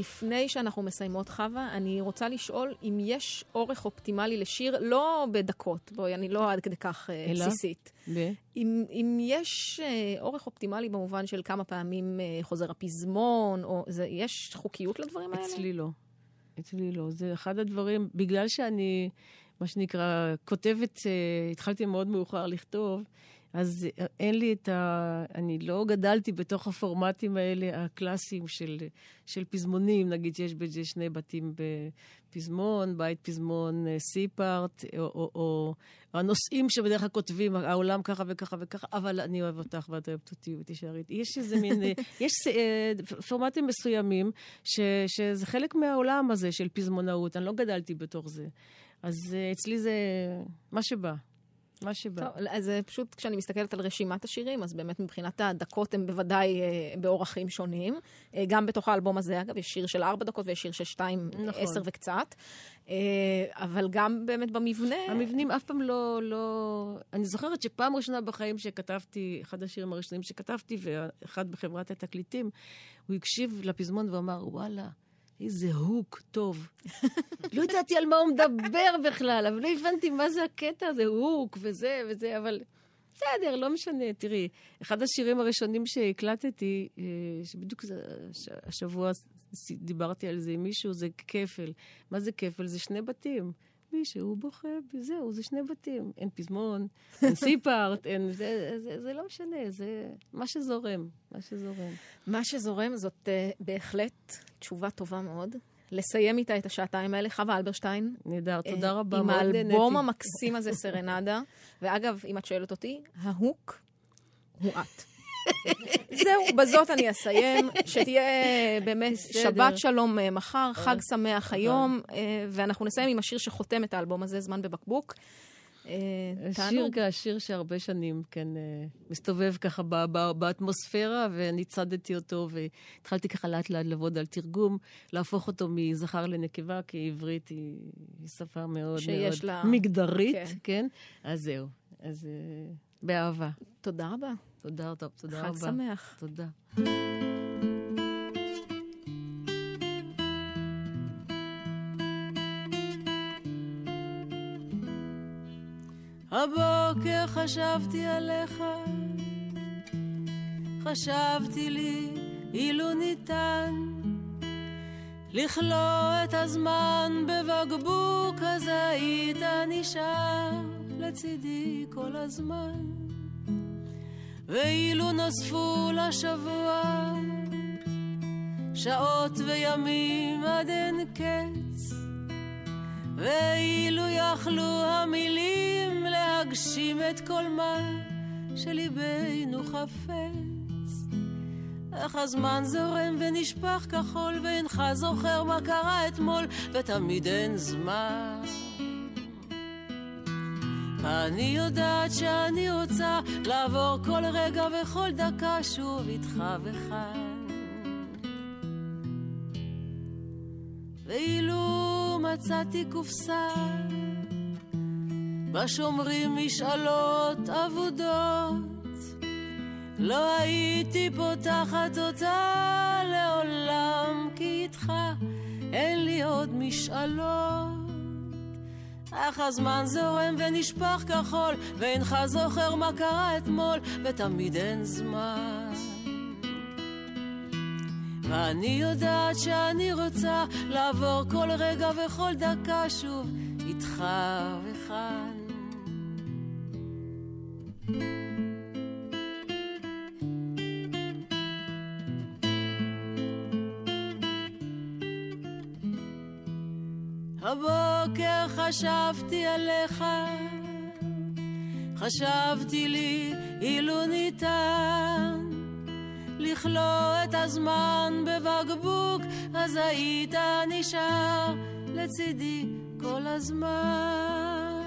לפני
שאנחנו מסיימות, חווה, אני רוצה לשאול אם יש אורך אופטימלי לשיר, לא בדקות, בואי, אני לא עד כדי כך אה,
אלא?
בסיסית.
ו?
אם, אם יש אה, אורך אופטימלי במובן של כמה פעמים אה, חוזר הפזמון, או זה, יש חוקיות לדברים האלה?
אצלי לא. אצלי לא. זה אחד הדברים, בגלל שאני, מה שנקרא, כותבת, התחלתי מאוד מאוחר לכתוב, אז אה, אין לי את ה... אני לא גדלתי בתוך הפורמטים האלה הקלאסיים של, של פזמונים, נגיד שיש בזה שני בתים בפזמון, בית פזמון אה, סי-פארט, או, או, או הנושאים שבדרך כלל כותבים, העולם ככה וככה וככה, אבל אני אוהב אותך ואת אוהבת אותי ותישארי. יש איזה מין, אה, <laughs> יש אה, פורמטים מסוימים ש, שזה חלק מהעולם הזה של פזמונאות, אני לא גדלתי בתוך זה. אז אה, אצלי זה מה שבא. מה שבא.
טוב, אז זה פשוט, כשאני מסתכלת על רשימת השירים, אז באמת מבחינת הדקות הם בוודאי אה, באורחים שונים. אה, גם בתוך האלבום הזה, אגב, יש שיר של ארבע דקות ויש שיר של שתיים,
נכון.
עשר וקצת. אה, אבל גם באמת במבנה...
המבנים אף פעם לא, לא... אני זוכרת שפעם ראשונה בחיים שכתבתי, אחד השירים הראשונים שכתבתי, ואחד בחברת התקליטים, הוא הקשיב לפזמון ואמר, וואלה, איזה הוק טוב. <laughs> לא ידעתי על מה הוא מדבר בכלל, אבל לא הבנתי מה זה הקטע הזה, הוק וזה וזה, אבל בסדר, לא משנה. תראי, אחד השירים הראשונים שהקלטתי, אה, שבדיוק השבוע דיברתי על זה עם מישהו, זה כפל. מה זה כפל? זה שני בתים. מישהו בוכה, זהו, זה שני בתים. אין פזמון, אין <laughs> סי-פארט, אין... זה, זה, זה לא משנה, זה מה שזורם, מה שזורם.
מה שזורם זאת uh, בהחלט תשובה טובה מאוד. לסיים איתה את השעתיים האלה, חווה אלברשטיין.
נהדר, תודה
אה,
רבה,
עם
מאוד נהניתי.
האלבום המקסים הזה, סרנדה. ואגב, אם את שואלת אותי, ההוק הוא את. זהו, בזאת אני אסיים. שתהיה באמת
בסדר.
שבת שלום אה, מחר, חג שמח היום, אה, ואנחנו נסיים עם השיר שחותם את האלבום הזה, זמן בבקבוק. אה,
שיר. שיר שהרבה שנים, כן, אה, מסתובב ככה ב- ב- באטמוספירה, ואני צדתי אותו, והתחלתי ככה לאט לאט לעבוד על תרגום, להפוך אותו מזכר לנקבה, כי עברית היא, היא שפה מאוד מאוד
לה-
מגדרית,
כן.
כן. אז זהו, אז אה, באהבה.
תודה רבה.
תודה, טוב, תודה
חג
רבה.
שמח.
תודה. הבוקר חשבתי עליך, חשבתי לי אילו ניתן לכלוא את הזמן בבקבוק, אז היית נשאר לצידי כל הזמן. ואילו נוספו לשבוע שעות וימים עד אין קץ, ואילו יכלו המילים להגשים את כל מה שליבנו חפץ. איך הזמן זורם ונשפך כחול, ואינך זוכר מה קרה אתמול, ותמיד אין זמן. אני יודעת שאני רוצה לעבור כל רגע וכל דקה שוב איתך וכאן. ואילו מצאתי קופסה בה שומרים משאלות אבודות, לא הייתי פותחת אותה לעולם, כי איתך אין לי עוד משאלות. אך הזמן זורם ונשפך כחול, ואינך זוכר מה קרה אתמול, ותמיד אין זמן. ואני יודעת שאני רוצה לעבור כל רגע וכל דקה שוב איתך וכאן. הבוקר חשבתי עליך, חשבתי לי אילו ניתן לכלוא את הזמן בבקבוק, אז היית נשאר לצידי כל הזמן.